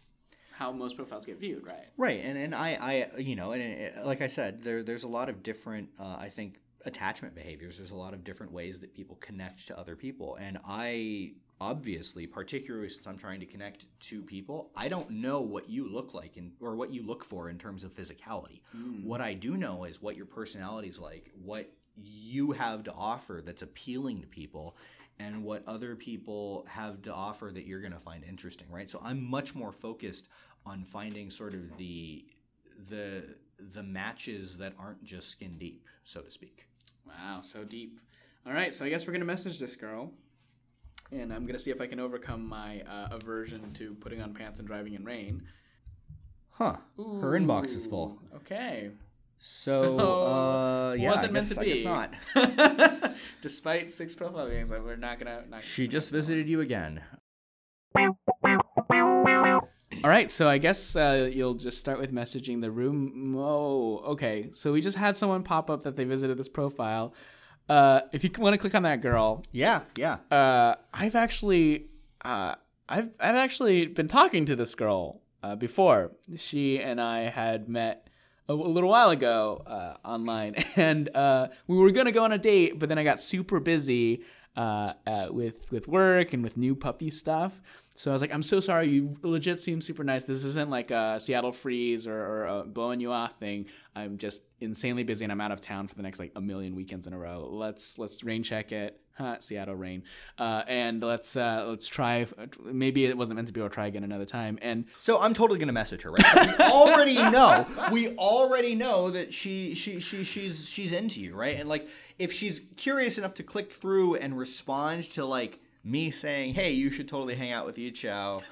how most profiles get viewed, right? Right, and and I, I you know, and it, like I said, there there's a lot of different, uh, I think, attachment behaviors. There's a lot of different ways that people connect to other people, and I obviously, particularly since I'm trying to connect to people, I don't know what you look like in, or what you look for in terms of physicality. Mm. What I do know is what your personality is like, what you have to offer that's appealing to people and what other people have to offer that you're going to find interesting, right? So I'm much more focused on finding sort of the the the matches that aren't just skin deep, so to speak. Wow, so deep. All right, so I guess we're gonna message this girl, and I'm gonna see if I can overcome my uh, aversion to putting on pants and driving in rain. Huh? Ooh, Her inbox is full. Okay. So, so uh, yeah, wasn't meant to be. It's not. [LAUGHS] Despite six profile games, we're not gonna. Not she just visited you again. All right, so I guess uh, you'll just start with messaging the room. Oh, okay. So we just had someone pop up that they visited this profile. Uh, if you want to click on that girl, yeah, yeah. Uh, I've actually, uh, I've I've actually been talking to this girl uh, before. She and I had met a, little while ago uh, online, [LAUGHS] and uh, we were gonna go on a date, but then I got super busy uh, with with work and with new puppy stuff. So I was like, I'm so sorry. You legit seem super nice. This isn't like a Seattle freeze or, or a blowing you off thing. I'm just insanely busy and I'm out of town for the next like a million weekends in a row. Let's let's rain check it. Seattle rain. Uh, and let's uh, let's try. Maybe it wasn't meant to be. Or try again another time. And so I'm totally gonna message her. Right? we already know. We already know that she she she she's she's into you, right? And like if she's curious enough to click through and respond to like me saying, "Hey, you should totally hang out with Yichao."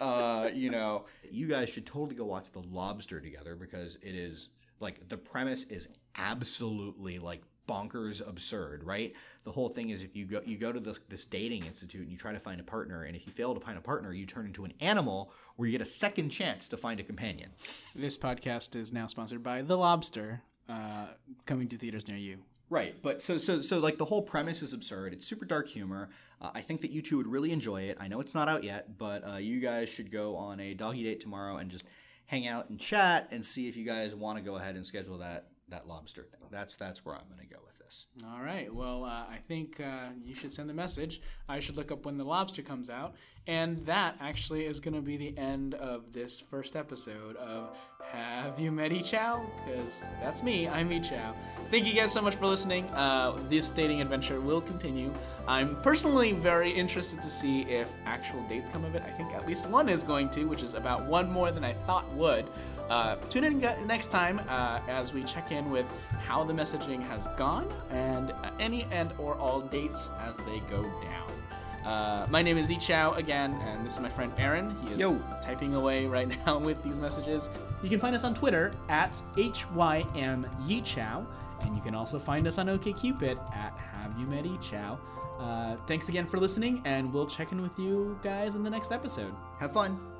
Uh, you know, you guys should totally go watch The Lobster together because it is like the premise is absolutely like bonkers absurd, right? The whole thing is if you go you go to this, this dating institute and you try to find a partner, and if you fail to find a partner, you turn into an animal where you get a second chance to find a companion. This podcast is now sponsored by The Lobster, uh, coming to theaters near you. Right, but so so so like the whole premise is absurd. It's super dark humor. Uh, I think that you two would really enjoy it. I know it's not out yet, but uh, you guys should go on a doggy date tomorrow and just hang out and chat and see if you guys want to go ahead and schedule that that lobster thing. That's that's where I'm going to go with this. All right. Well, uh, I think uh, you should send the message. I should look up when the lobster comes out, and that actually is going to be the end of this first episode of Have You Met Yichao? Because that's me. I'm Yichao. Thank you guys so much for listening. Uh, this dating adventure will continue. I'm personally very interested to see if actual dates come of it. I think at least one is going to, which is about one more than I thought would. Uh, tune in next time uh, as we check in with how the messaging has gone and uh, any and or all dates as they go down. Uh, my name is Yichao again, and this is my friend Aaron. He is Yo. typing away right [LAUGHS] now with these messages. You can find us on Twitter at HYM Yichao, and you can also find us on OkCupid at Have You Met Yichao. Uh, thanks again for listening, and we'll check in with you guys in the next episode. Have fun.